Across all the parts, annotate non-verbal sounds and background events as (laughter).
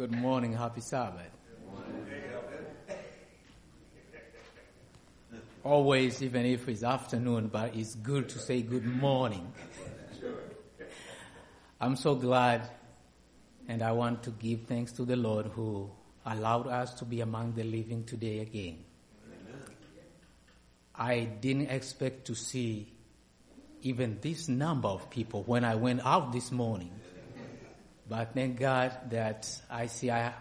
Good morning, happy Sabbath. Always, even if it's afternoon, but it's good to say good morning. I'm so glad and I want to give thanks to the Lord who allowed us to be among the living today again. I didn't expect to see even this number of people when I went out this morning. But thank God that I see I,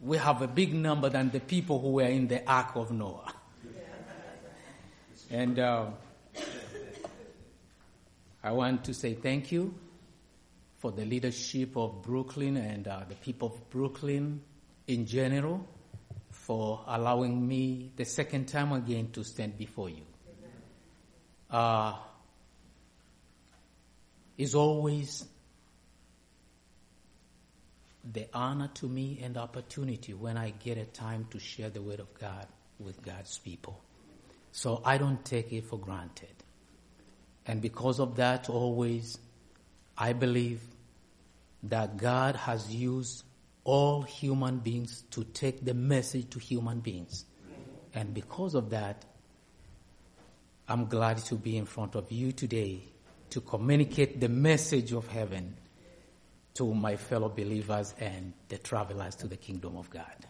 we have a big number than the people who were in the Ark of Noah. (laughs) and uh, I want to say thank you for the leadership of Brooklyn and uh, the people of Brooklyn in general for allowing me the second time again to stand before you. Uh, it's always the honor to me and opportunity when I get a time to share the word of God with God's people. So I don't take it for granted. And because of that, always, I believe that God has used all human beings to take the message to human beings. And because of that, I'm glad to be in front of you today to communicate the message of heaven to my fellow believers and the travelers to the kingdom of God.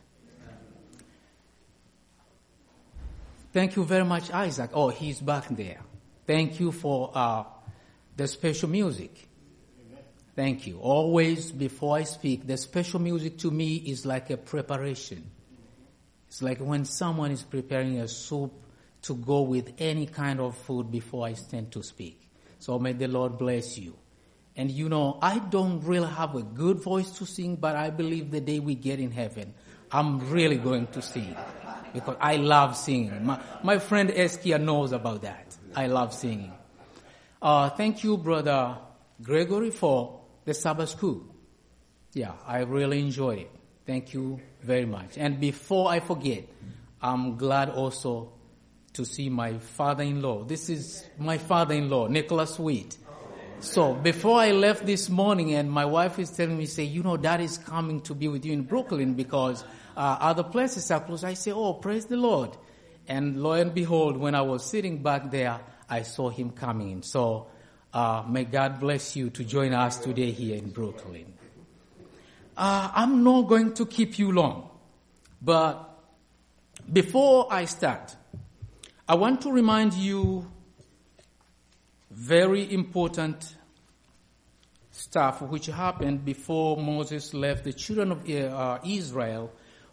Thank you very much, Isaac. Oh, he's back there. Thank you for uh, the special music. Thank you. Always before I speak, the special music to me is like a preparation. It's like when someone is preparing a soup to go with any kind of food before I stand to speak. So may the Lord bless you. And you know, I don't really have a good voice to sing, but I believe the day we get in heaven, I'm really going to sing. Because I love singing. My, my friend Eskia knows about that. I love singing. Uh, thank you, brother Gregory, for the Sabbath school. Yeah, I really enjoyed it. Thank you very much. And before I forget, I'm glad also to see my father-in-law. This is my father-in-law, Nicholas Wheat. So before I left this morning, and my wife is telling me, say, you know, dad is coming to be with you in Brooklyn because uh, other places are closed. I say, oh, praise the Lord. And lo and behold, when I was sitting back there, I saw him coming in. So uh, may God bless you to join us today here in Brooklyn. Uh, I'm not going to keep you long, but before I start, I want to remind you very important stuff which happened before Moses left the children of uh, Israel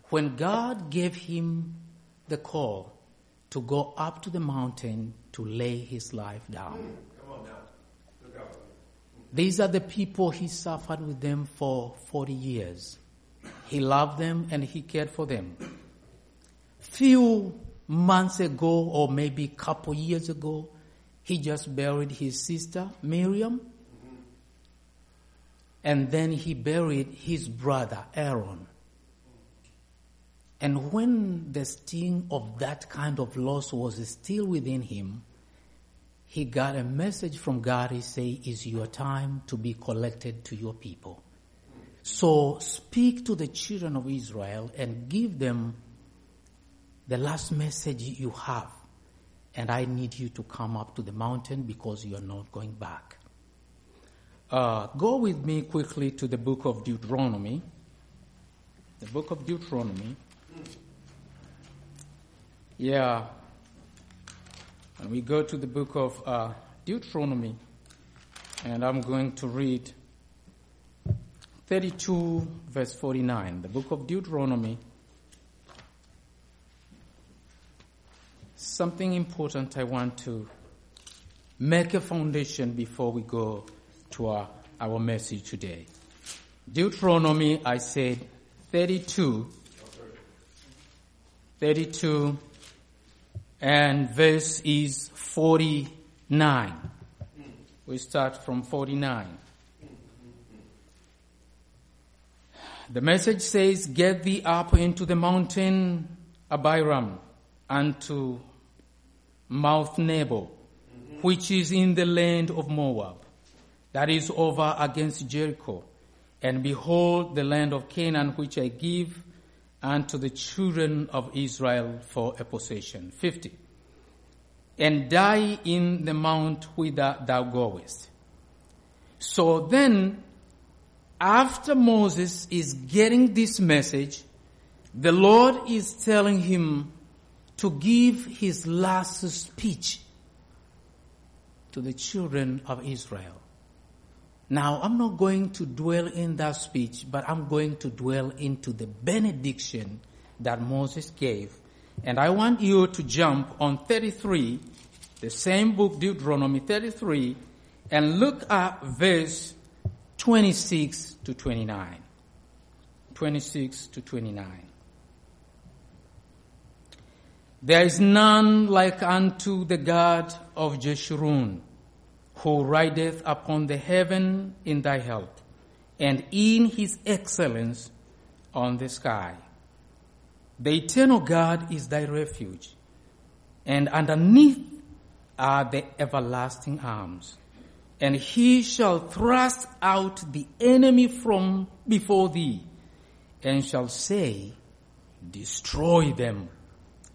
when God gave him the call to go up to the mountain to lay his life down. These are the people he suffered with them for 40 years. He loved them and he cared for them. Few months ago or maybe a couple years ago, he just buried his sister, Miriam. And then he buried his brother, Aaron. And when the sting of that kind of loss was still within him, he got a message from God. He say, it's your time to be collected to your people. So speak to the children of Israel and give them the last message you have and I need you to come up to the mountain because you are not going back. Uh, go with me quickly to the book of Deuteronomy. The book of Deuteronomy. Yeah. And we go to the book of uh, Deuteronomy, and I'm going to read 32, verse 49. The book of Deuteronomy. Something important I want to make a foundation before we go to our, our message today. Deuteronomy, I said 32, 32, and verse is 49. We start from 49. The message says, Get thee up into the mountain Abarim, and to Mount Nebo, which is in the land of Moab, that is over against Jericho. And behold the land of Canaan which I give unto the children of Israel for a possession. 50. And die in the mount whither thou goest. So then, after Moses is getting this message, the Lord is telling him to give his last speech to the children of Israel. Now, I'm not going to dwell in that speech, but I'm going to dwell into the benediction that Moses gave. And I want you to jump on 33, the same book, Deuteronomy 33, and look at verse 26 to 29. 26 to 29. There is none like unto the God of Jeshurun who rideth upon the heaven in thy help, and in his excellence on the sky. The eternal God is thy refuge, and underneath are the everlasting arms. And he shall thrust out the enemy from before thee, and shall say, Destroy them.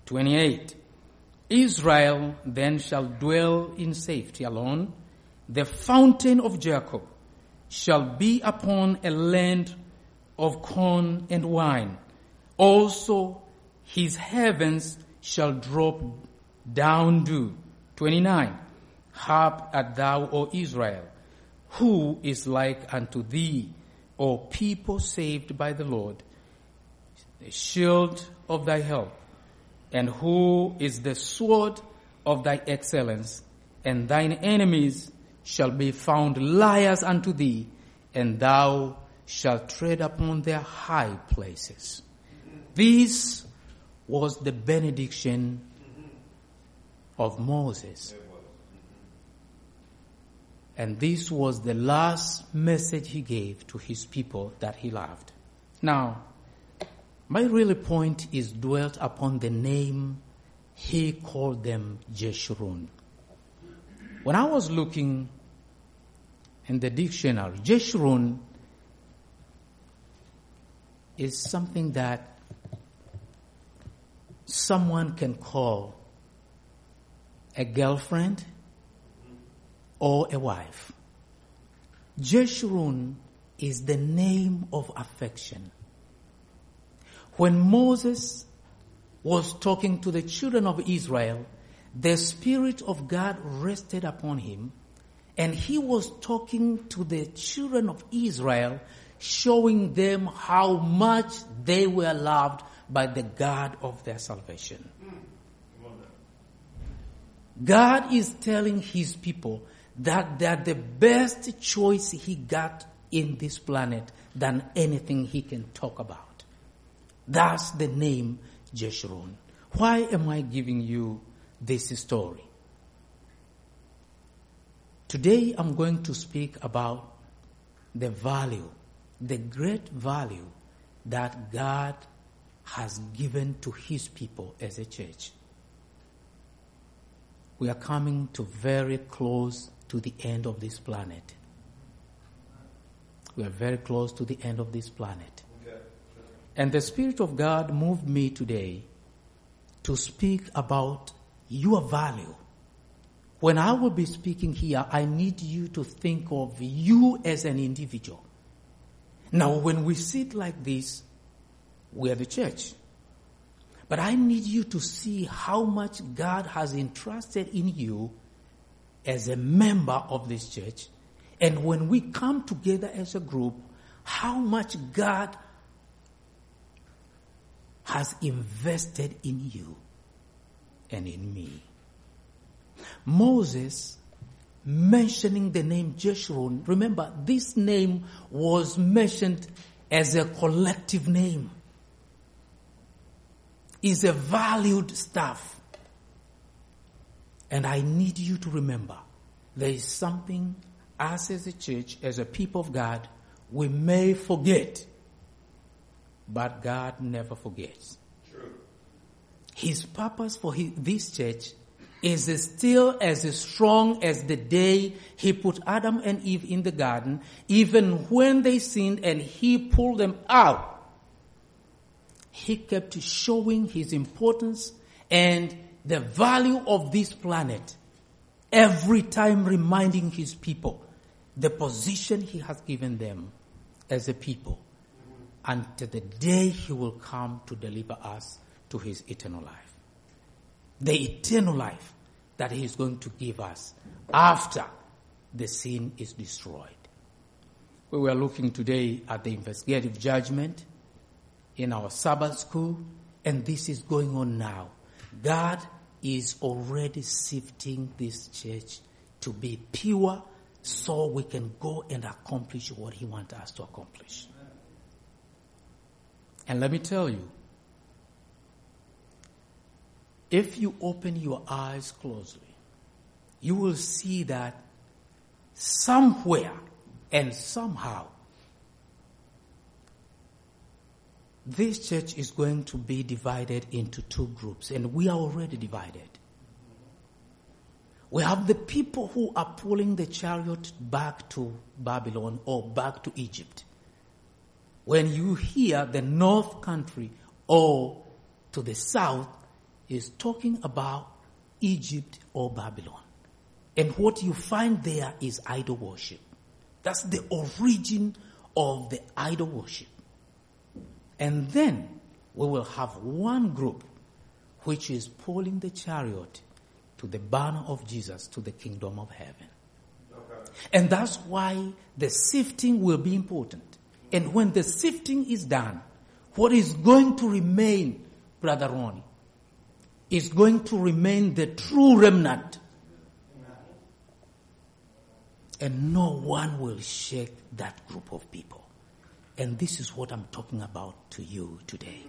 28. Israel then shall dwell in safety alone, the fountain of Jacob shall be upon a land of corn and wine. Also his heavens shall drop down dew. 29. Harp at thou, O Israel, who is like unto thee, O people saved by the Lord, the shield of thy help, and who is the sword of thy excellence, and thine enemies shall be found liars unto thee, and thou shalt tread upon their high places. This was the benediction of Moses. And this was the last message he gave to his people that he loved. Now, my really point is dwelt upon the name he called them Jeshurun. When I was looking in the dictionary. Jeshurun is something that someone can call a girlfriend or a wife. Jeshurun is the name of affection. When Moses was talking to the children of Israel, the Spirit of God rested upon him and he was talking to the children of Israel, showing them how much they were loved by the God of their salvation. God is telling his people that they're the best choice he got in this planet than anything he can talk about. That's the name Jeshurun. Why am I giving you this story? Today I'm going to speak about the value, the great value that God has given to His people as a church. We are coming to very close to the end of this planet. We are very close to the end of this planet. And the Spirit of God moved me today to speak about your value when I will be speaking here, I need you to think of you as an individual. Now, when we sit like this, we are the church. But I need you to see how much God has entrusted in you as a member of this church. And when we come together as a group, how much God has invested in you and in me. Moses mentioning the name Jeshurun, remember this name was mentioned as a collective name. Is a valued stuff. And I need you to remember there is something us as a church, as a people of God, we may forget, but God never forgets. True. His purpose for his, this church is still as strong as the day he put Adam and Eve in the garden, even when they sinned and he pulled them out. He kept showing his importance and the value of this planet every time reminding his people the position he has given them as a people until the day he will come to deliver us to his eternal life the eternal life that He is going to give us after the sin is destroyed. We were looking today at the investigative judgment in our Sabbath school, and this is going on now. God is already sifting this church to be pure so we can go and accomplish what He wants us to accomplish. And let me tell you, if you open your eyes closely, you will see that somewhere and somehow this church is going to be divided into two groups, and we are already divided. We have the people who are pulling the chariot back to Babylon or back to Egypt. When you hear the north country or to the south, is talking about Egypt or Babylon. And what you find there is idol worship. That's the origin of the idol worship. And then we will have one group which is pulling the chariot to the banner of Jesus to the kingdom of heaven. Okay. And that's why the sifting will be important. And when the sifting is done, what is going to remain, Brother Ronnie, is going to remain the true remnant. And no one will shake that group of people. And this is what I'm talking about to you today.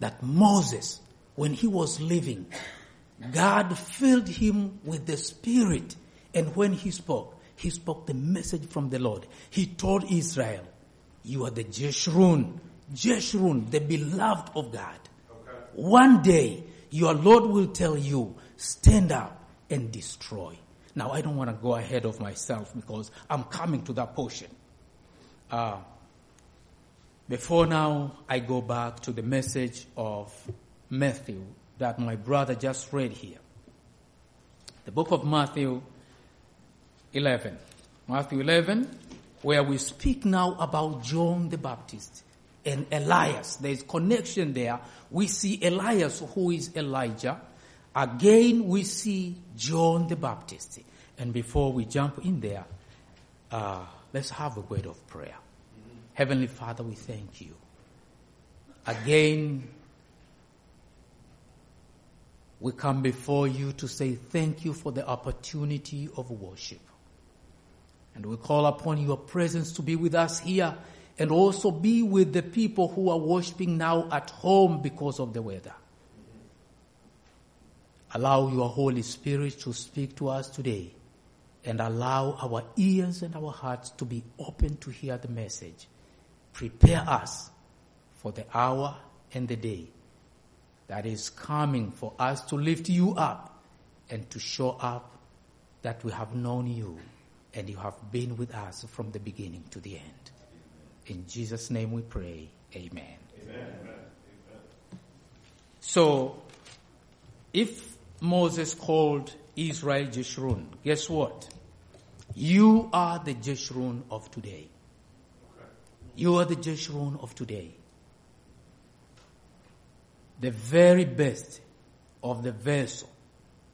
That Moses, when he was living, God filled him with the Spirit. And when he spoke, he spoke the message from the Lord. He told Israel, you are the Jeshurun, Jeshurun, the beloved of God. One day, your Lord will tell you, stand up and destroy. Now, I don't want to go ahead of myself because I'm coming to that portion. Uh, before now, I go back to the message of Matthew that my brother just read here. The book of Matthew 11. Matthew 11, where we speak now about John the Baptist and Elias. There's connection there. We see Elias who is Elijah. Again, we see John the Baptist. And before we jump in there, uh, let's have a word of prayer. Mm-hmm. Heavenly Father, we thank you. Again, we come before you to say thank you for the opportunity of worship. And we call upon your presence to be with us here and also be with the people who are worshiping now at home because of the weather. Allow your Holy Spirit to speak to us today and allow our ears and our hearts to be open to hear the message. Prepare us for the hour and the day that is coming for us to lift you up and to show up that we have known you and you have been with us from the beginning to the end. In Jesus' name we pray. Amen. Amen. So, if Moses called Israel Jeshurun, guess what? You are the Jeshurun of today. You are the Jeshurun of today. The very best of the vessel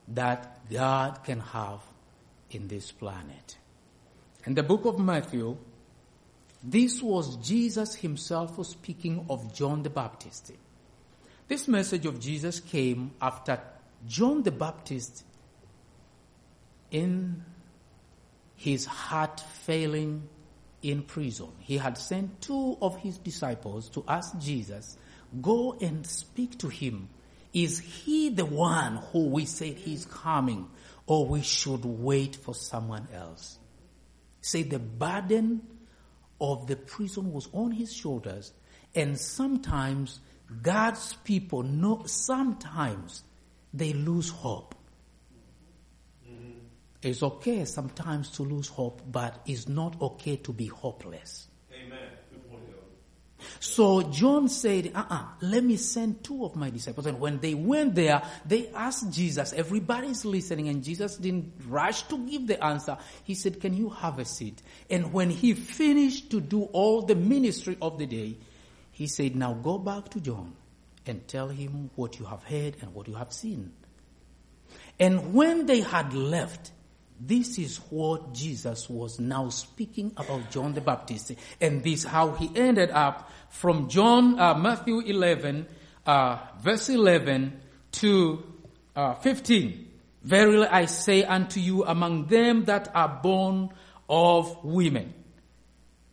that God can have in this planet. In the book of Matthew, this was Jesus himself speaking of John the Baptist. This message of Jesus came after John the Baptist, in his heart failing in prison, he had sent two of his disciples to ask Jesus, go and speak to him. Is he the one who we said he's coming or we should wait for someone else? Say the burden of the prison was on his shoulders. And sometimes God's people know, sometimes they lose hope. Mm-hmm. It's okay sometimes to lose hope, but it's not okay to be hopeless. Amen. Good point, Elder. So John said, uh-uh, let me send two of my disciples. And when they went there, they asked Jesus, everybody's listening, and Jesus didn't rush to give the answer. He said, can you have a seat? And when he finished to do all the ministry of the day, he said, now go back to John and tell him what you have heard and what you have seen. And when they had left, this is what Jesus was now speaking about John the Baptist. And this how he ended up from John, uh, Matthew 11, uh, verse 11 to uh, 15. Verily I say unto you, among them that are born of women,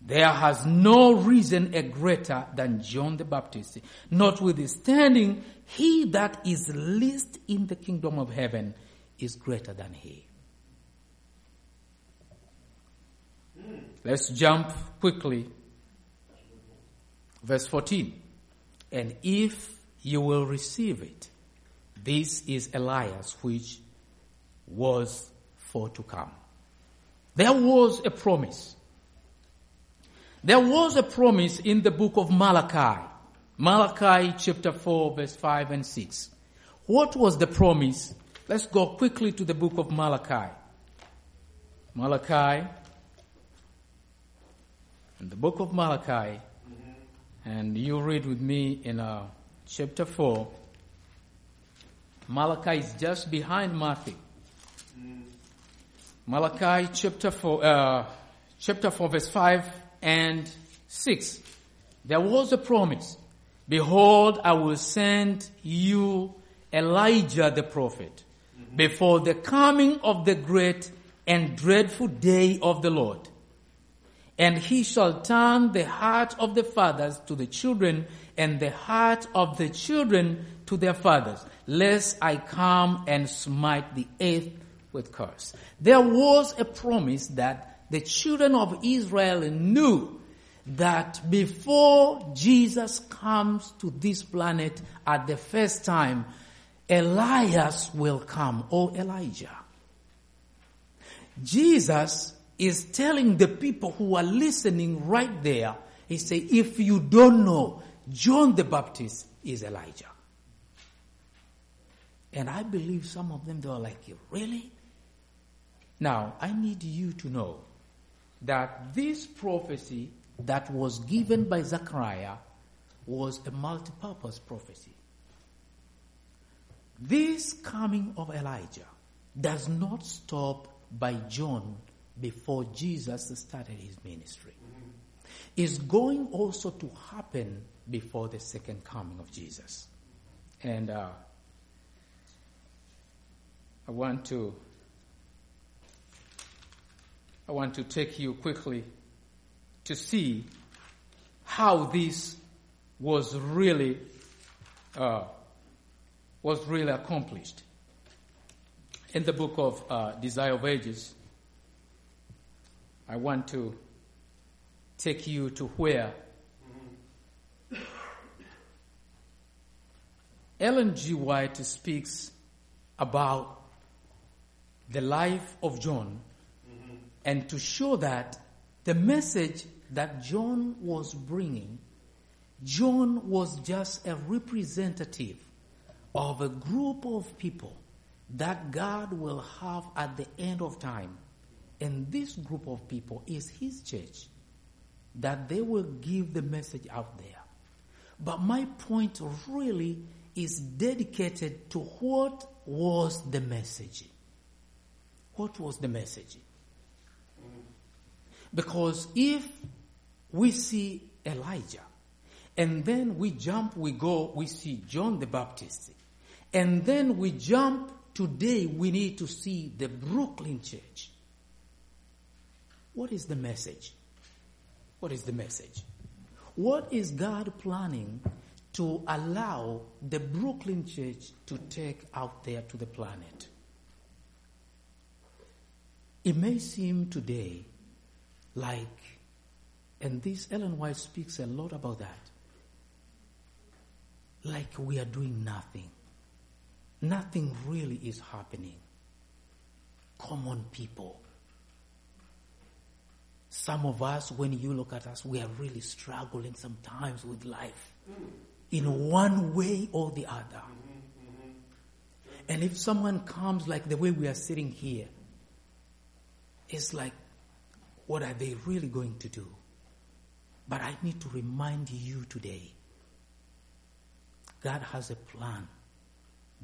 there has no reason a greater than John the Baptist. Notwithstanding, he that is least in the kingdom of heaven is greater than he. Let's jump quickly. Verse 14. And if you will receive it, this is Elias which was for to come. There was a promise. There was a promise in the book of Malachi. Malachi chapter 4 verse 5 and 6. What was the promise? Let's go quickly to the book of Malachi. Malachi in the book of Malachi, and you read with me in uh, chapter 4. Malachi is just behind Matthew. Malachi chapter 4, uh, chapter 4 verse 5 and 6. There was a promise. Behold, I will send you Elijah the prophet before the coming of the great and dreadful day of the Lord. And he shall turn the heart of the fathers to the children and the heart of the children to their fathers, lest I come and smite the earth with curse. There was a promise that the children of Israel knew that before Jesus comes to this planet at the first time, Elias will come, or Elijah. Jesus is telling the people who are listening right there, he say, if you don't know, John the Baptist is Elijah. And I believe some of them, they were like, really? Now, I need you to know that this prophecy that was given by Zechariah was a multi-purpose prophecy. This coming of Elijah does not stop by John before Jesus started his ministry. Is going also to happen before the second coming of Jesus. And uh, I want to I want to take you quickly to see how this was really uh, was really accomplished. In the book of uh, Desire of Ages, I want to take you to where Ellen G. White speaks about the life of John mm-hmm. and to show that the message that John was bringing, John was just a representative of a group of people that God will have at the end of time and this group of people is his church that they will give the message out there. But my point really is dedicated to what was the message. What was the message? Because if we see Elijah, and then we jump, we go, we see John the Baptist, and then we jump today, we need to see the Brooklyn Church. What is the message? What is the message? What is God planning to allow the Brooklyn church to take out there to the planet? It may seem today like, and this Ellen White speaks a lot about that, like we are doing nothing. nothing really is happening. Common people. Some of us, when you look at us, we are really struggling sometimes with life mm-hmm. in one way or the other. Mm-hmm. Mm-hmm. And if someone comes like the way we are sitting here, it's like, what are they really going to do? But I need to remind you today God has a plan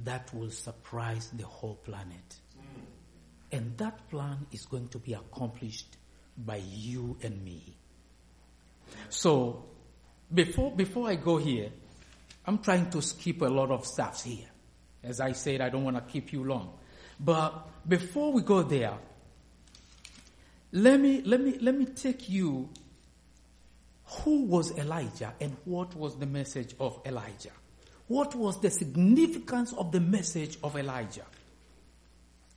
that will surprise the whole planet. And that plan is going to be accomplished by you and me. So, before, before I go here, I'm trying to skip a lot of stuff here. As I said, I don't want to keep you long. But before we go there, let me, let me, let me take you who was Elijah and what was the message of Elijah. What was the significance of the message of Elijah?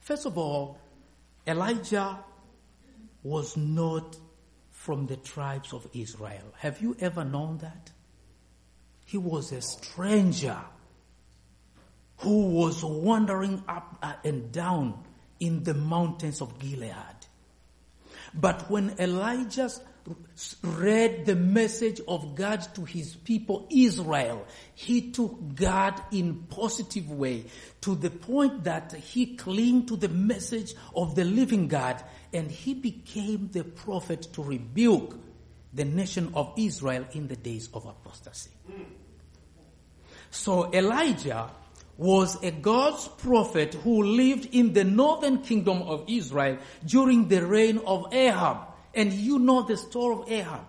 First of all, Elijah was not from the tribes of Israel. Have you ever known that? He was a stranger who was wandering up uh, and down in the mountains of Gilead. But when Elijah read the message of God to his people Israel, he took God in positive way to the point that he clung to the message of the living God and he became the prophet to rebuke the nation of Israel in the days of apostasy. So Elijah was a God's prophet who lived in the northern kingdom of Israel during the reign of Ahab. And you know the story of Ahab.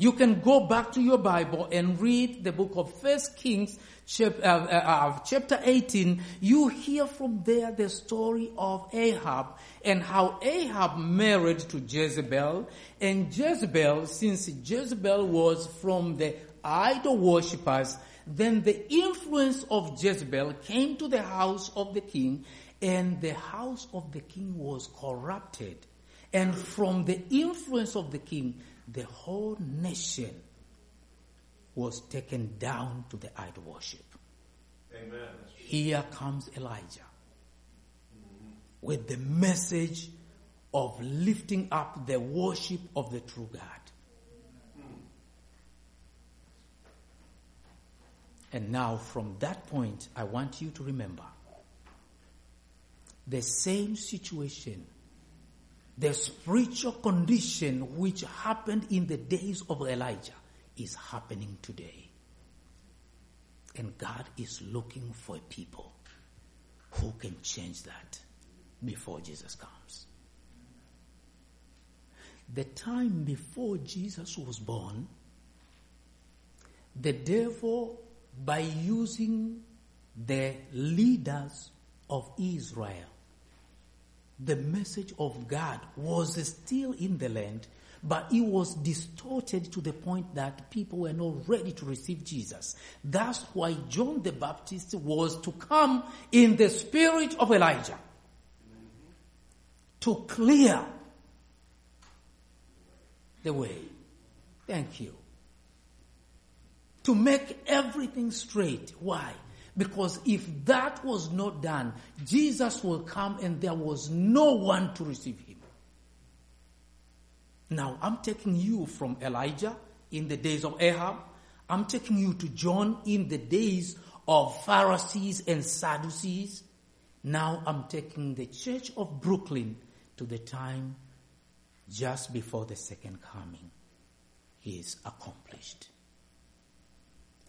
You can go back to your Bible and read the book of First Kings, chapter, uh, uh, chapter 18. You hear from there the story of Ahab and how Ahab married to Jezebel. And Jezebel, since Jezebel was from the idol worshippers, then the influence of Jezebel came to the house of the king, and the house of the king was corrupted. And from the influence of the king, the whole nation was taken down to the idol worship. Amen. Here comes Elijah with the message of lifting up the worship of the true God. And now, from that point, I want you to remember the same situation, the spiritual condition which happened in the days of Elijah is happening today. And God is looking for people who can change that before Jesus comes. The time before Jesus was born, the devil by using the leaders of Israel. The message of God was still in the land, but it was distorted to the point that people were not ready to receive Jesus. That's why John the Baptist was to come in the spirit of Elijah to clear the way. Thank you to make everything straight. Why? Because if that was not done, Jesus will come and there was no one to receive him. Now, I'm taking you from Elijah in the days of Ahab. I'm taking you to John in the days of Pharisees and Sadducees. Now I'm taking the church of Brooklyn to the time just before the second coming is accomplished.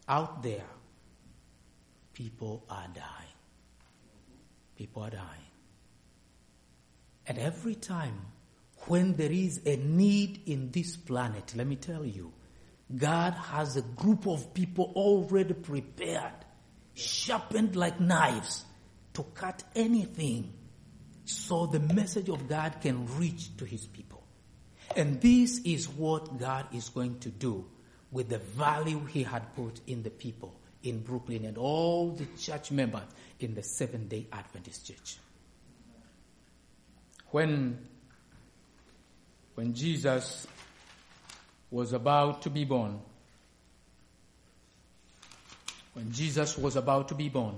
Out there, people are dying. People are dying. And every time when there is a need in this planet, let me tell you, God has a group of people already prepared, sharpened like knives to cut anything so the message of God can reach to his people. And this is what God is going to do with the value he had put in the people in Brooklyn and all the church members in the Seventh day Adventist Church. When, when Jesus was about to be born, when Jesus was about to be born,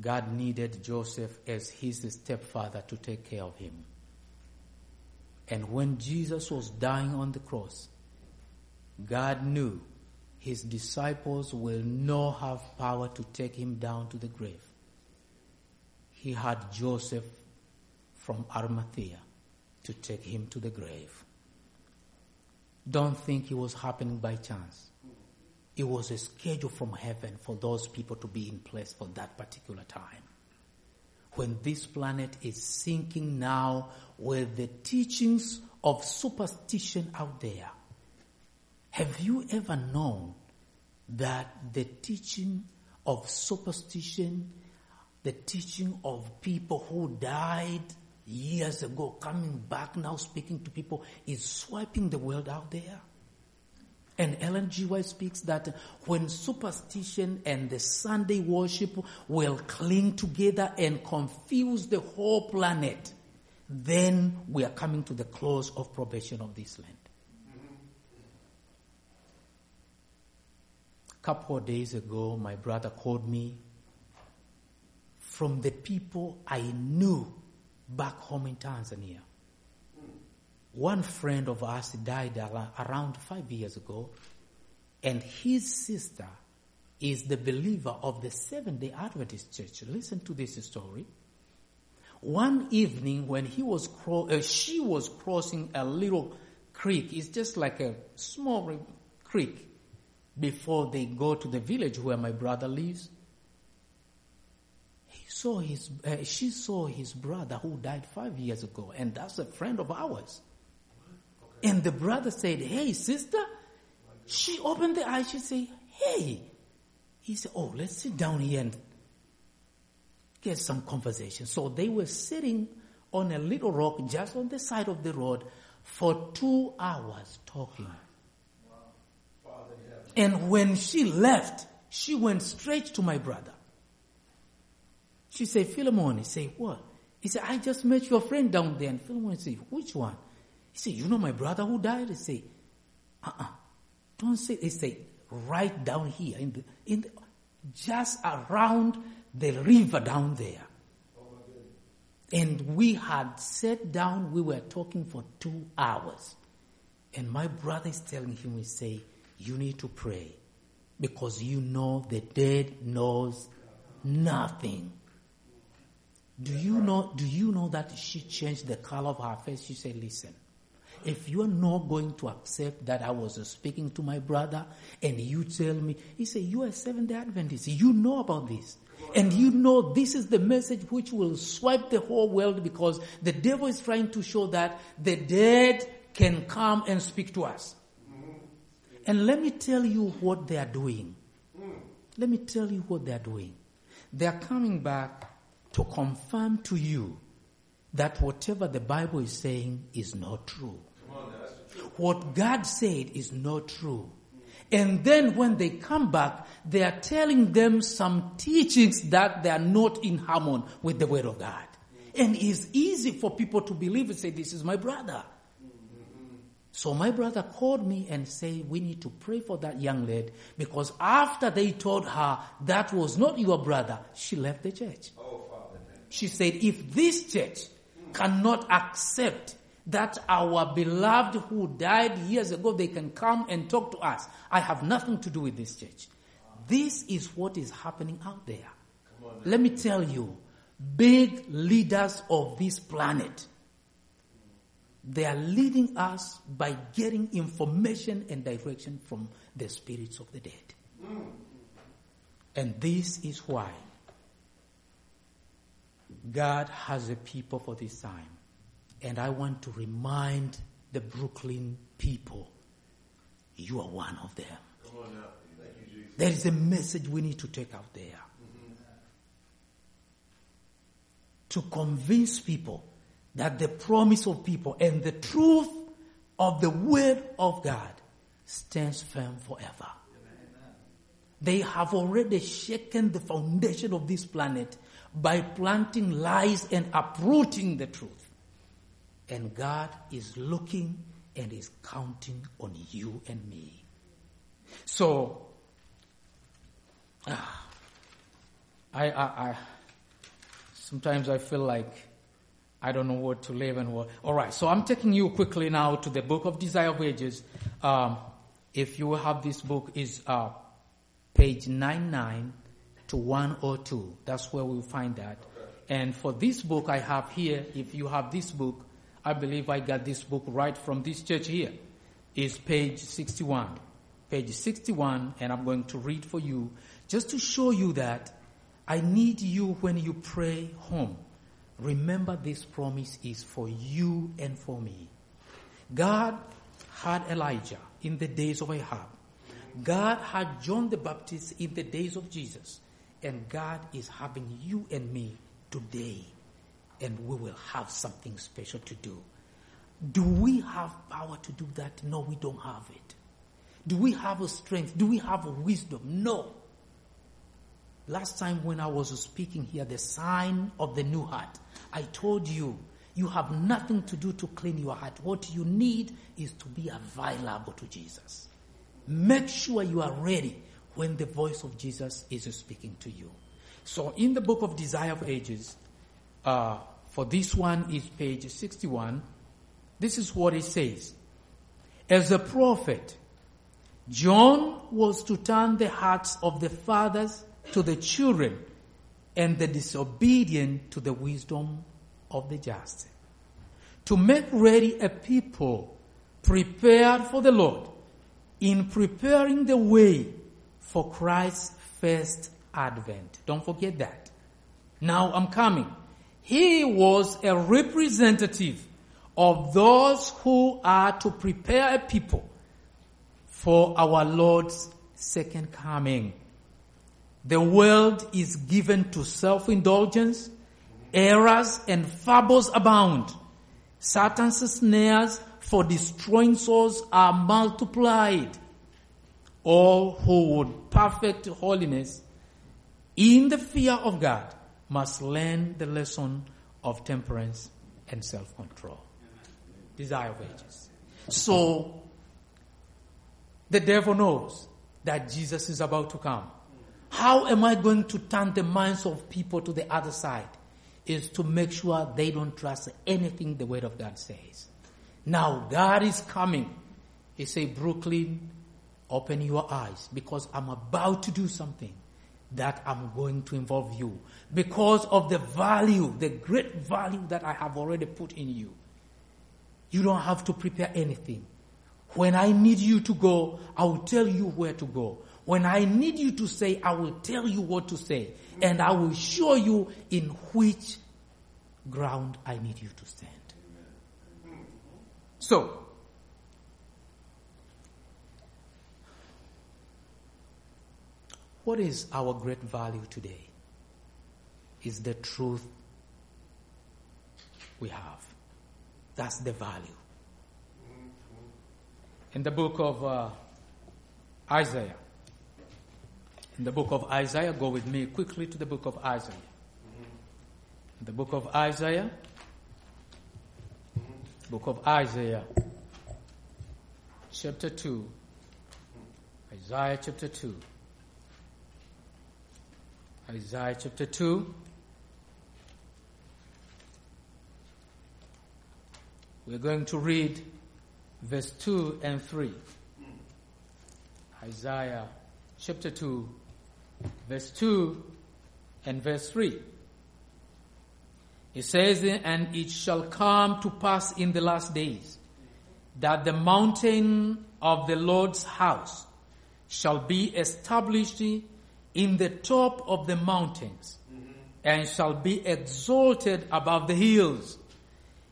God needed Joseph as his stepfather to take care of him. And when Jesus was dying on the cross, God knew his disciples will not have power to take him down to the grave. He had Joseph from Arimathea to take him to the grave. Don't think it was happening by chance. It was a schedule from heaven for those people to be in place for that particular time. When this planet is sinking now with the teachings of superstition out there, have you ever known that the teaching of superstition, the teaching of people who died years ago, coming back now speaking to people, is swiping the world out there? And Ellen G. White speaks that when superstition and the Sunday worship will cling together and confuse the whole planet, then we are coming to the close of probation of this land. Couple of days ago, my brother called me from the people I knew back home in Tanzania. One friend of ours died around five years ago, and his sister is the believer of the Seventh day Adventist Church. Listen to this story. One evening, when he was cro- uh, she was crossing a little creek, it's just like a small creek before they go to the village where my brother lives. He saw his, uh, she saw his brother who died five years ago, and that's a friend of ours. And the brother said, Hey, sister. She opened the eyes. She said, Hey. He said, Oh, let's sit down here and get some conversation. So they were sitting on a little rock just on the side of the road for two hours talking. And when she left, she went straight to my brother. She said, Philemon, he said, what? He said, I just met your friend down there. And Philemon said, which one? He said, you know my brother who died? He said, uh-uh. Don't say, he said, right down here in the, in the, just around the river down there. and we had sat down, we were talking for two hours. And my brother is telling him, he say, you need to pray because you know the dead knows nothing. Do you know, do you know that she changed the color of her face? She said, listen, if you are not going to accept that I was speaking to my brother and you tell me, he said, you are Seventh day Adventist. You know about this. And you know this is the message which will swipe the whole world because the devil is trying to show that the dead can come and speak to us. And let me tell you what they are doing. Let me tell you what they are doing. They are coming back to confirm to you that whatever the Bible is saying is not true what God said is not true. And then when they come back, they are telling them some teachings that they are not in harmony with the word of God. And it's easy for people to believe and say, this is my brother. So my brother called me and said, we need to pray for that young lady because after they told her that was not your brother, she left the church. Oh, Father, she said, if this church cannot accept that our beloved who died years ago, they can come and talk to us. I have nothing to do with this church. This is what is happening out there. Let me tell you, big leaders of this planet, they are leading us by getting information and direction from the spirits of the dead. And this is why God has a people for this time. And I want to remind the Brooklyn people, you are one of them. You, there is a message we need to take out there. Mm-hmm. To convince people that the promise of people and the truth of the word of God stands firm forever. They have already shaken the foundation of this planet by planting lies and uprooting the truth. And God is looking and is counting on you and me. So, uh, I, I, I, Sometimes I feel like I don't know what to live and what. All right, so I'm taking you quickly now to the book of Desire of Ages. Um, if you have this book, is uh, page 99 to 102. That's where we'll find that. And for this book I have here, if you have this book, I believe I got this book right from this church here, is page 61. Page 61, and I'm going to read for you just to show you that I need you when you pray home. Remember this promise is for you and for me. God had Elijah in the days of Ahab. God had John the Baptist in the days of Jesus. And God is having you and me today. And we will have something special to do. Do we have power to do that? No, we don't have it. Do we have a strength? Do we have a wisdom? No. Last time when I was speaking here, the sign of the new heart, I told you, you have nothing to do to clean your heart. What you need is to be available to Jesus. Make sure you are ready when the voice of Jesus is speaking to you. So in the book of Desire of Ages, uh, for this one is page 61, this is what it says. As a prophet, John was to turn the hearts of the fathers to the children and the disobedient to the wisdom of the just. To make ready a people prepared for the Lord in preparing the way for Christ's first advent. Don't forget that. Now I'm coming. He was a representative of those who are to prepare a people for our Lord's second coming. The world is given to self-indulgence, errors and fables abound. Satan's snares for destroying souls are multiplied. All who would perfect holiness in the fear of God must learn the lesson of temperance and self-control. Desire of ages. So, the devil knows that Jesus is about to come. How am I going to turn the minds of people to the other side? Is to make sure they don't trust anything the word of God says. Now God is coming. He say, Brooklyn, open your eyes because I'm about to do something that I'm going to involve you because of the value, the great value that I have already put in you. You don't have to prepare anything. When I need you to go, I will tell you where to go. When I need you to say, I will tell you what to say. And I will show you in which ground I need you to stand. So, what is our great value today? Is the truth we have. That's the value. In the book of uh, Isaiah, in the book of Isaiah, go with me quickly to the book of Isaiah. In the book of Isaiah, book of Isaiah, chapter 2. Isaiah chapter 2. Isaiah chapter 2. We're going to read verse 2 and 3. Isaiah chapter 2, verse 2 and verse 3. It says, And it shall come to pass in the last days that the mountain of the Lord's house shall be established in the top of the mountains mm-hmm. and shall be exalted above the hills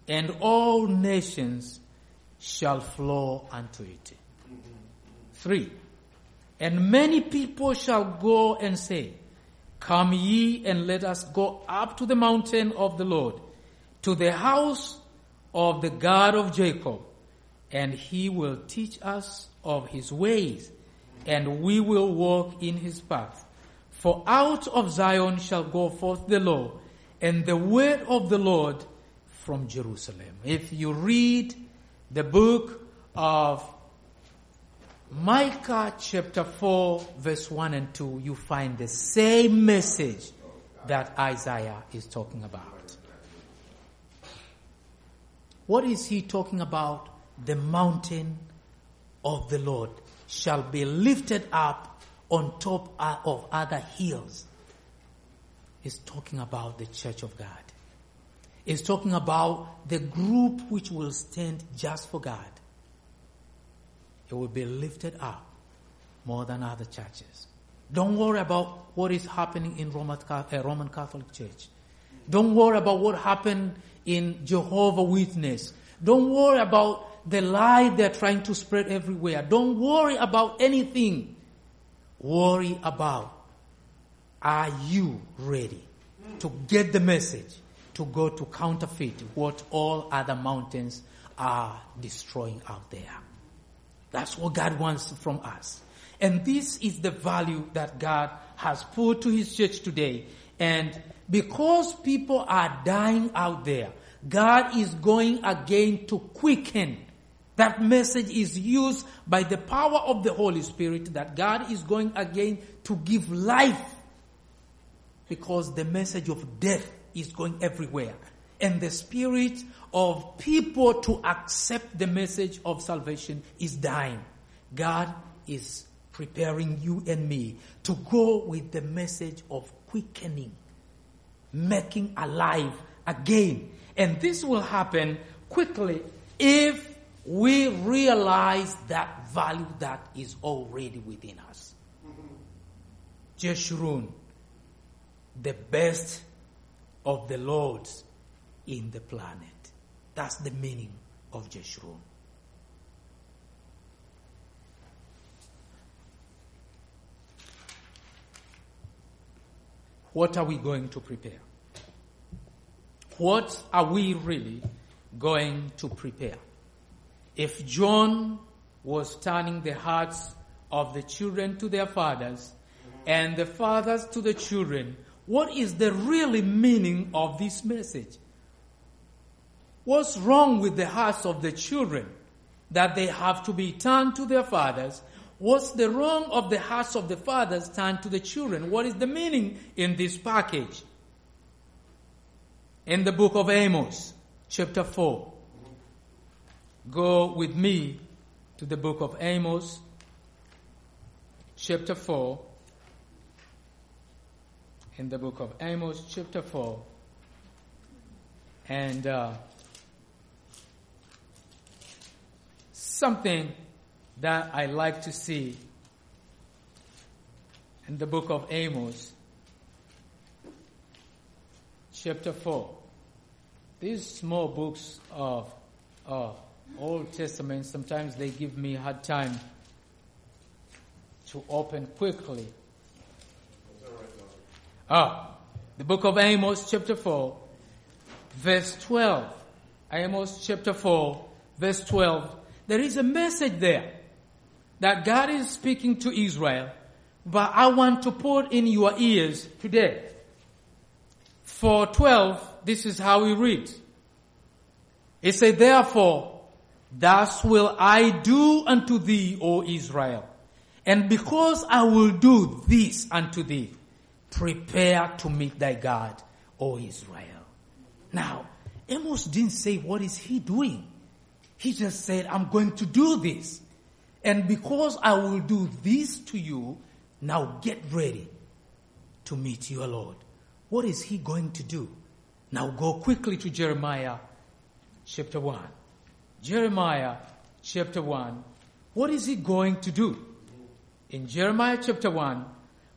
and all nations shall flow unto it. Mm-hmm. Three. And many people shall go and say, Come ye and let us go up to the mountain of the Lord, to the house of the God of Jacob, and he will teach us of his ways, and we will walk in his path. For out of Zion shall go forth the law, and the word of the Lord from Jerusalem. If you read the book of Micah chapter 4 verse 1 and 2, you find the same message that Isaiah is talking about. What is he talking about? The mountain of the Lord shall be lifted up on top of other hills. He's talking about the church of God. He's talking about the group which will stand just for God. It will be lifted up more than other churches. Don't worry about what is happening in Roman, uh, Roman Catholic Church. Don't worry about what happened in Jehovah Witness. Don't worry about the lie they're trying to spread everywhere. Don't worry about anything. Worry about are you ready to get the message to go to counterfeit what all other mountains are destroying out there? That's what God wants from us. And this is the value that God has put to His church today. And because people are dying out there, God is going again to quicken. That message is used by the power of the Holy Spirit that God is going again to give life because the message of death is going everywhere. And the spirit of people to accept the message of salvation is dying. God is preparing you and me to go with the message of quickening, making alive again. And this will happen quickly if we realize that value that is already within us. Jeshurun, the best of the Lords in the planet. That's the meaning of Jeshurun. What are we going to prepare? What are we really going to prepare? If John was turning the hearts of the children to their fathers and the fathers to the children, what is the really meaning of this message? What's wrong with the hearts of the children that they have to be turned to their fathers What's the wrong of the hearts of the fathers turned to the children? What is the meaning in this package? In the book of Amos, chapter 4. Go with me to the book of Amos, chapter 4. In the book of Amos, chapter 4. And uh, something that I like to see in the book of Amos, chapter 4. These small books of uh, Old Testament, sometimes they give me hard time to open quickly. Ah, the book of Amos, chapter 4, verse 12. Amos, chapter 4, verse 12. There is a message there that God is speaking to Israel, but I want to put in your ears today. For 12, this is how we read. It says, therefore, thus will I do unto thee, O Israel. And because I will do this unto thee, prepare to meet thy God, O Israel. Now, Amos didn't say what is he doing. He just said, I'm going to do this. And because I will do this to you, now get ready to meet your Lord. What is he going to do? Now go quickly to Jeremiah chapter 1. Jeremiah chapter 1. What is he going to do? In Jeremiah chapter 1,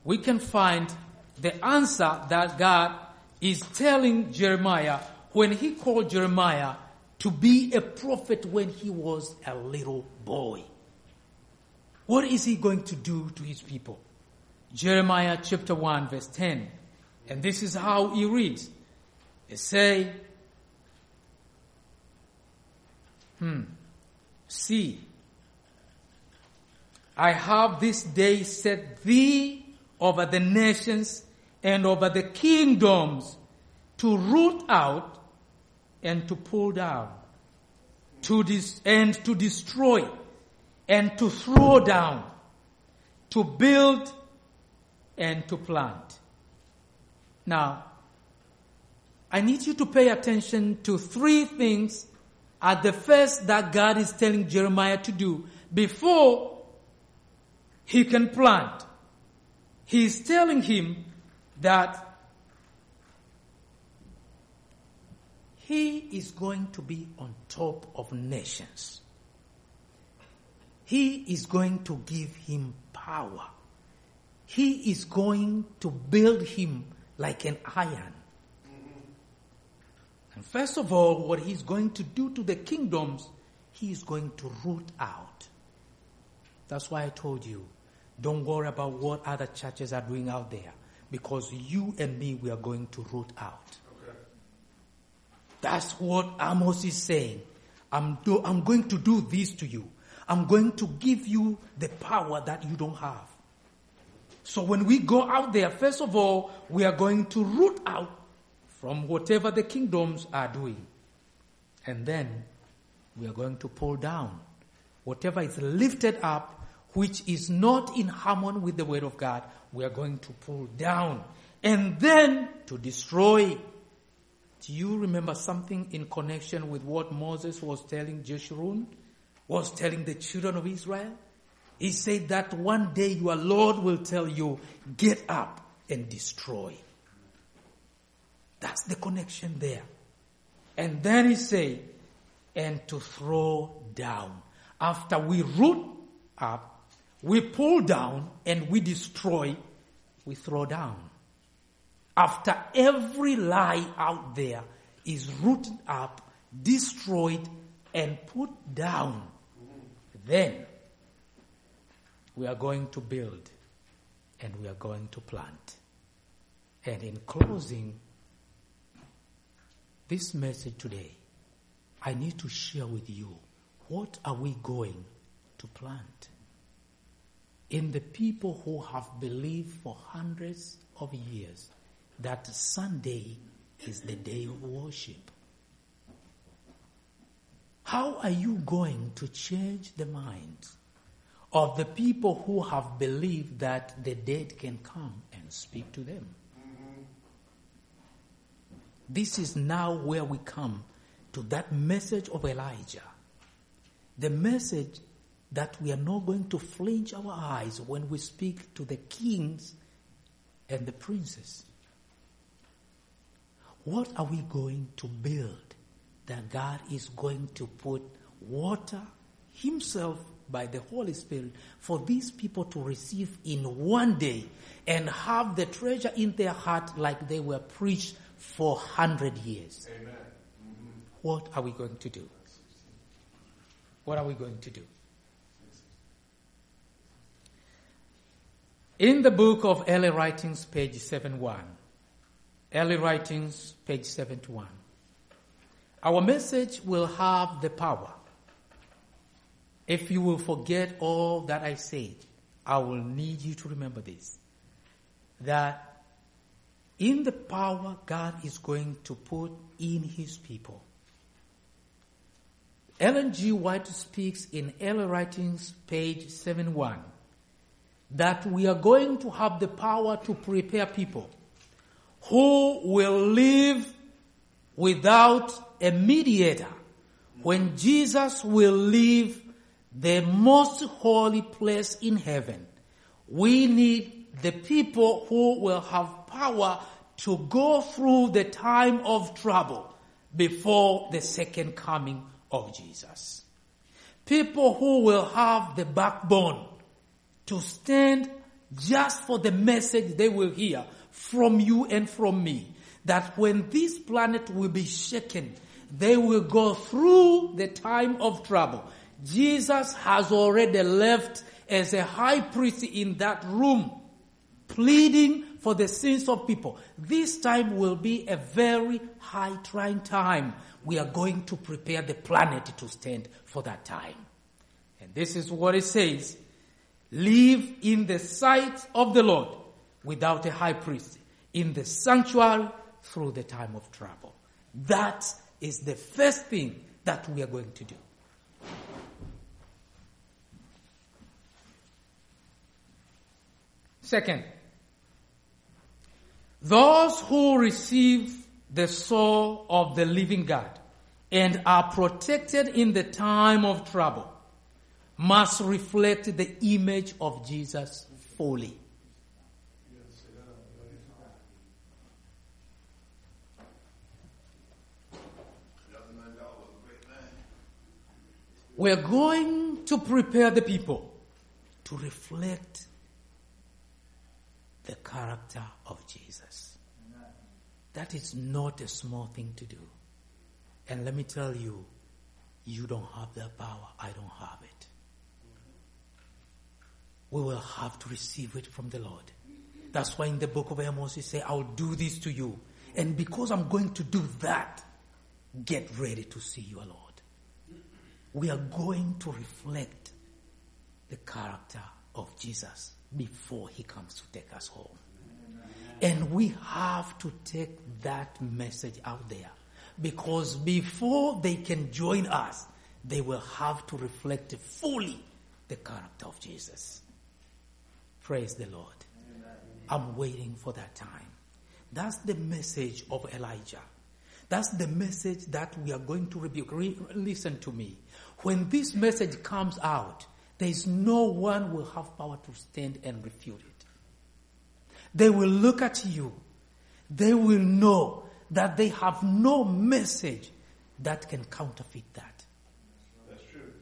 we can find the answer that God is telling Jeremiah when he called Jeremiah to be a prophet when he was a little boy. What is he going to do to his people? Jeremiah chapter 1 verse 10. And this is how he reads. They say, hmm, see, I have this day set thee over the nations and over the kingdoms to root out and to pull down, to dis- and to destroy and to throw down, to build and to plant. Now, I need you to pay attention to three things at the first that God is telling Jeremiah to do before he can plant. He is telling him that he is going to be on top of nations. He is going to give him power. He is going to build him like an iron. And first of all, what he's going to do to the kingdoms, he is going to root out. That's why I told you, don't worry about what other churches are doing out there, because you and me, we are going to root out. That's what Amos is saying. I'm, do, I'm going to do this to you. I'm going to give you the power that you don't have. So when we go out there, first of all, we are going to root out from whatever the kingdoms are doing. And then we are going to pull down whatever is lifted up which is not in harmony with the word of God, we are going to pull down and then to destroy. Do you remember something in connection with what Moses was telling Jeshurun? Was telling the children of Israel? He said that one day your Lord will tell you, get up and destroy. That's the connection there. And then he said, and to throw down. After we root up, we pull down and we destroy, we throw down. After every lie out there is rooted up, destroyed, and put down, then we are going to build and we are going to plant. And in closing this message today, I need to share with you what are we going to plant? In the people who have believed for hundreds of years that Sunday is the day of worship. How are you going to change the minds of the people who have believed that the dead can come and speak to them. This is now where we come to that message of Elijah. The message that we are not going to flinch our eyes when we speak to the kings and the princes. What are we going to build that God is going to put water Himself by the Holy Spirit for these people to receive in one day and have the treasure in their heart like they were preached for hundred years. Amen. What are we going to do? What are we going to do? In the book of Early Writings, page 71, Early Writings, page 71, our message will have the power if you will forget all that I said, I will need you to remember this. That in the power God is going to put in His people. Ellen G. White speaks in Early Writings, page 71, that we are going to have the power to prepare people who will live without a mediator when Jesus will leave the most holy place in heaven. We need the people who will have power to go through the time of trouble before the second coming of Jesus. People who will have the backbone to stand just for the message they will hear from you and from me. That when this planet will be shaken, they will go through the time of trouble Jesus has already left as a high priest in that room, pleading for the sins of people. This time will be a very high trying time. We are going to prepare the planet to stand for that time. And this is what it says. Live in the sight of the Lord without a high priest in the sanctuary through the time of trouble. That is the first thing that we are going to do. Second, Those who receive the soul of the living God and are protected in the time of trouble must reflect the image of Jesus fully. We're going to prepare the people to reflect the character of Jesus. That is not a small thing to do. And let me tell you, you don't have that power. I don't have it. We will have to receive it from the Lord. That's why in the book of Amos, he say, I'll do this to you. And because I'm going to do that, get ready to see your Lord. We are going to reflect the character of Jesus before he comes to take us home. And we have to take that message out there because before they can join us, they will have to reflect fully the character of Jesus. Praise the Lord. I'm waiting for that time. That's the message of Elijah. That's the message that we are going to rebuke. Re- listen to me. When this message comes out, there is no one will have power to stand and refute it. They will look at you. They will know that they have no message that can counterfeit that. That's true.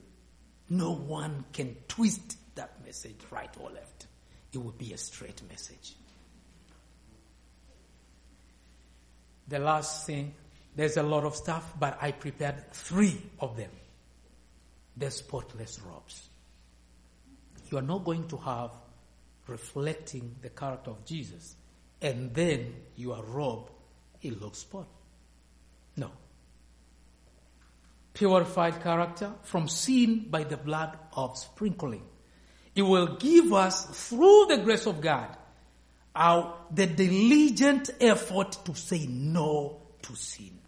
No one can twist that message right or left. It will be a straight message. The last thing, there's a lot of stuff, but I prepared three of them. The spotless robes. You are not going to have reflecting the character of Jesus and then your robe, it looks spot. No. Purified character from sin by the blood of sprinkling. It will give us, through the grace of God, our, the diligent effort to say no to sin.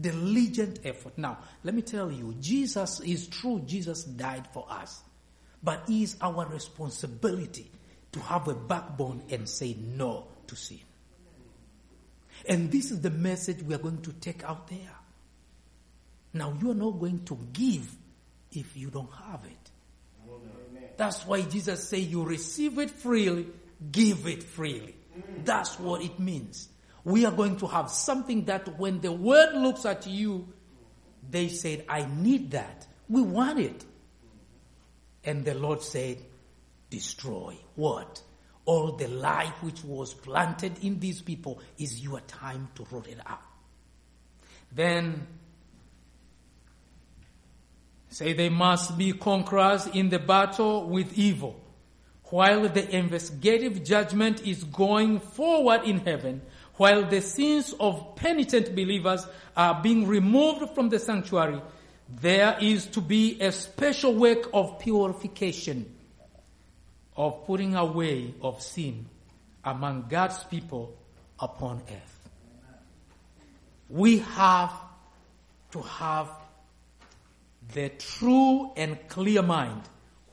Diligent effort. Now, let me tell you, Jesus is true. Jesus died for us. But it is our responsibility to have a backbone and say no to sin. And this is the message we are going to take out there. Now, you are not going to give if you don't have it. That's why Jesus said, You receive it freely, give it freely. That's what it means. We are going to have something that when the world looks at you, they said, I need that. We want it. And the Lord said, Destroy what? All the life which was planted in these people is your time to root it out. Then say they must be conquerors in the battle with evil. While the investigative judgment is going forward in heaven, while the sins of penitent believers are being removed from the sanctuary, there is to be a special work of purification, of putting away of sin among God's people upon earth. We have to have the true and clear mind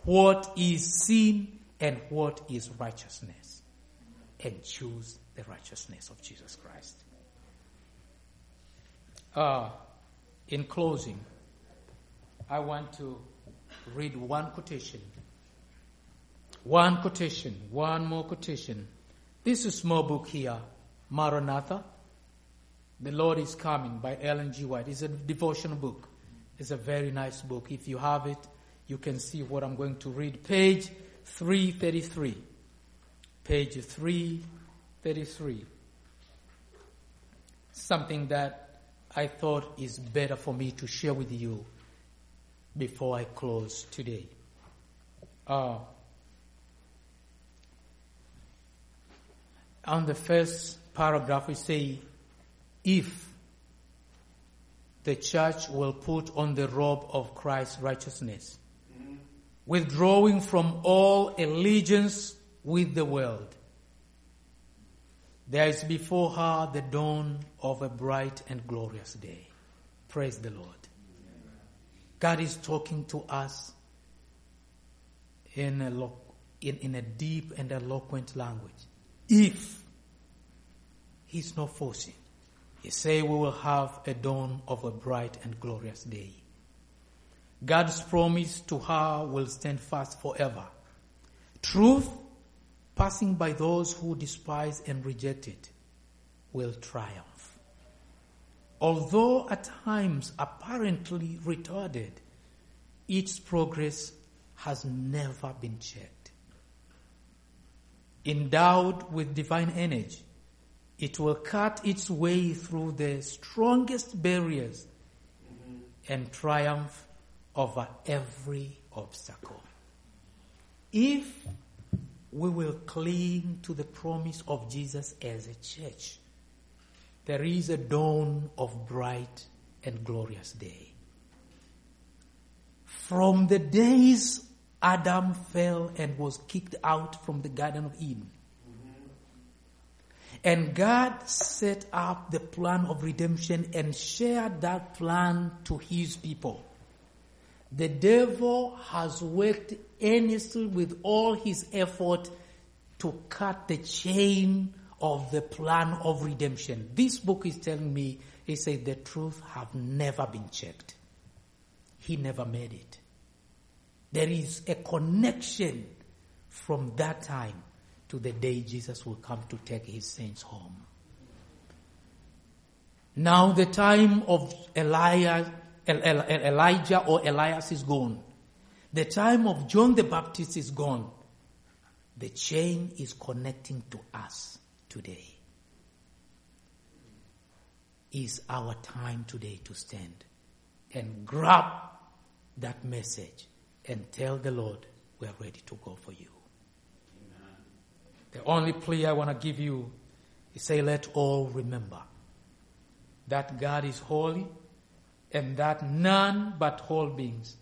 what is sin and what is righteousness and choose the righteousness of Jesus Christ. Uh, in closing, I want to read one quotation. One quotation, one more quotation. This is a small book here, Maranatha. The Lord is Coming by Ellen G. White. It's a devotional book. It's a very nice book. If you have it, you can see what I'm going to read. Page 333. Page 333. Something that I thought is better for me to share with you before I close today. Uh, on the first paragraph, we say, if the church will put on the robe of Christ's righteousness, mm-hmm. withdrawing from all allegiance with the world. There is before her the dawn of a bright and glorious day. Praise the Lord. God is talking to us in a, in, in a deep and eloquent language. If He's not forcing. He say we will have a dawn of a bright and glorious day. God's promise to her will stand fast forever. Truth, passing by those who despise and reject it, will triumph. Although at times apparently retarded, its progress has never been checked. Endowed with divine energy, it will cut its way through the strongest barriers and triumph over every obstacle. If we will cling to the promise of Jesus as a church, there is a dawn of bright and glorious day. From the days Adam fell and was kicked out from the Garden of Eden, and God set up the plan of redemption and shared that plan to his people. The devil has worked earnestly with all his effort to cut the chain of the plan of redemption. This book is telling me, he said, the truth have never been checked. He never made it. There is a connection from that time to the day Jesus will come to take his saints home. Now the time of Elijah, Elijah or Elias is gone. The time of John the Baptist is gone. The chain is connecting to us today. Is our time today to stand and grab that message and tell the Lord, we are ready to go for you. The only plea I want to give you is say, let all remember that God is holy and that none but whole beings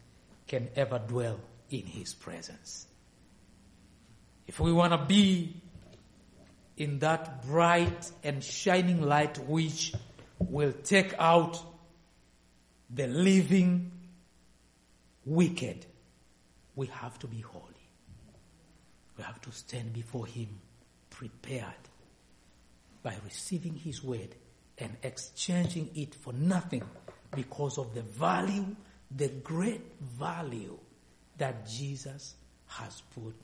can ever dwell in His presence. If we want to be in that bright and shining light which will take out the living wicked, we have to be holy. We have to stand before Him prepared by receiving His word and exchanging it for nothing because of the value, the great value that Jesus has put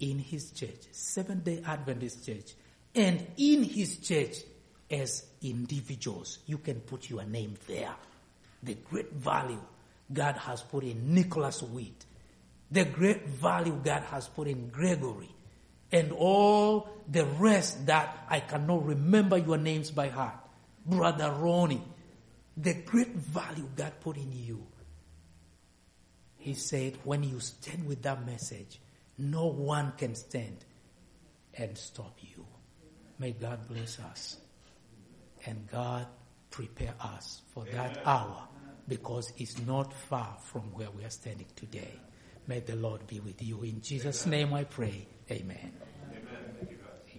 in His church, Seventh day Adventist church, and in His church as individuals. You can put your name there. The great value God has put in Nicholas Wheat, the great value God has put in Gregory, and all the rest that I cannot remember your names by heart. Brother Ronnie, the great value God put in you. He said, when you stand with that message, no one can stand and stop you. May God bless us. And God prepare us for that hour because it's not far from where we are standing today. May the Lord be with you. In Jesus' name I pray. Amen.